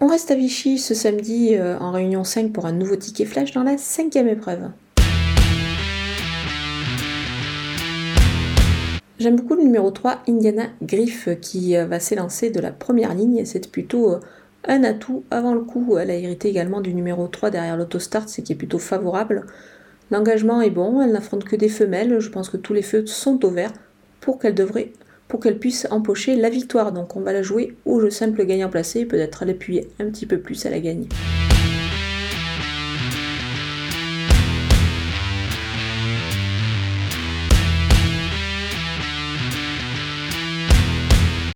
On reste à Vichy ce samedi euh, en réunion 5 pour un nouveau ticket flash dans la cinquième épreuve. J'aime beaucoup le numéro 3, Indiana Griff, qui euh, va s'élancer de la première ligne. C'est plutôt euh, un atout avant le coup. Elle a hérité également du numéro 3 derrière l'autostart, ce qui est plutôt favorable. L'engagement est bon, elle n'affronte que des femelles. Je pense que tous les feux sont au vert pour qu'elle devrait pour qu'elle puisse empocher la victoire. Donc on va la jouer au jeu simple gagnant placé, peut-être l'appuyer un petit peu plus à la gagne.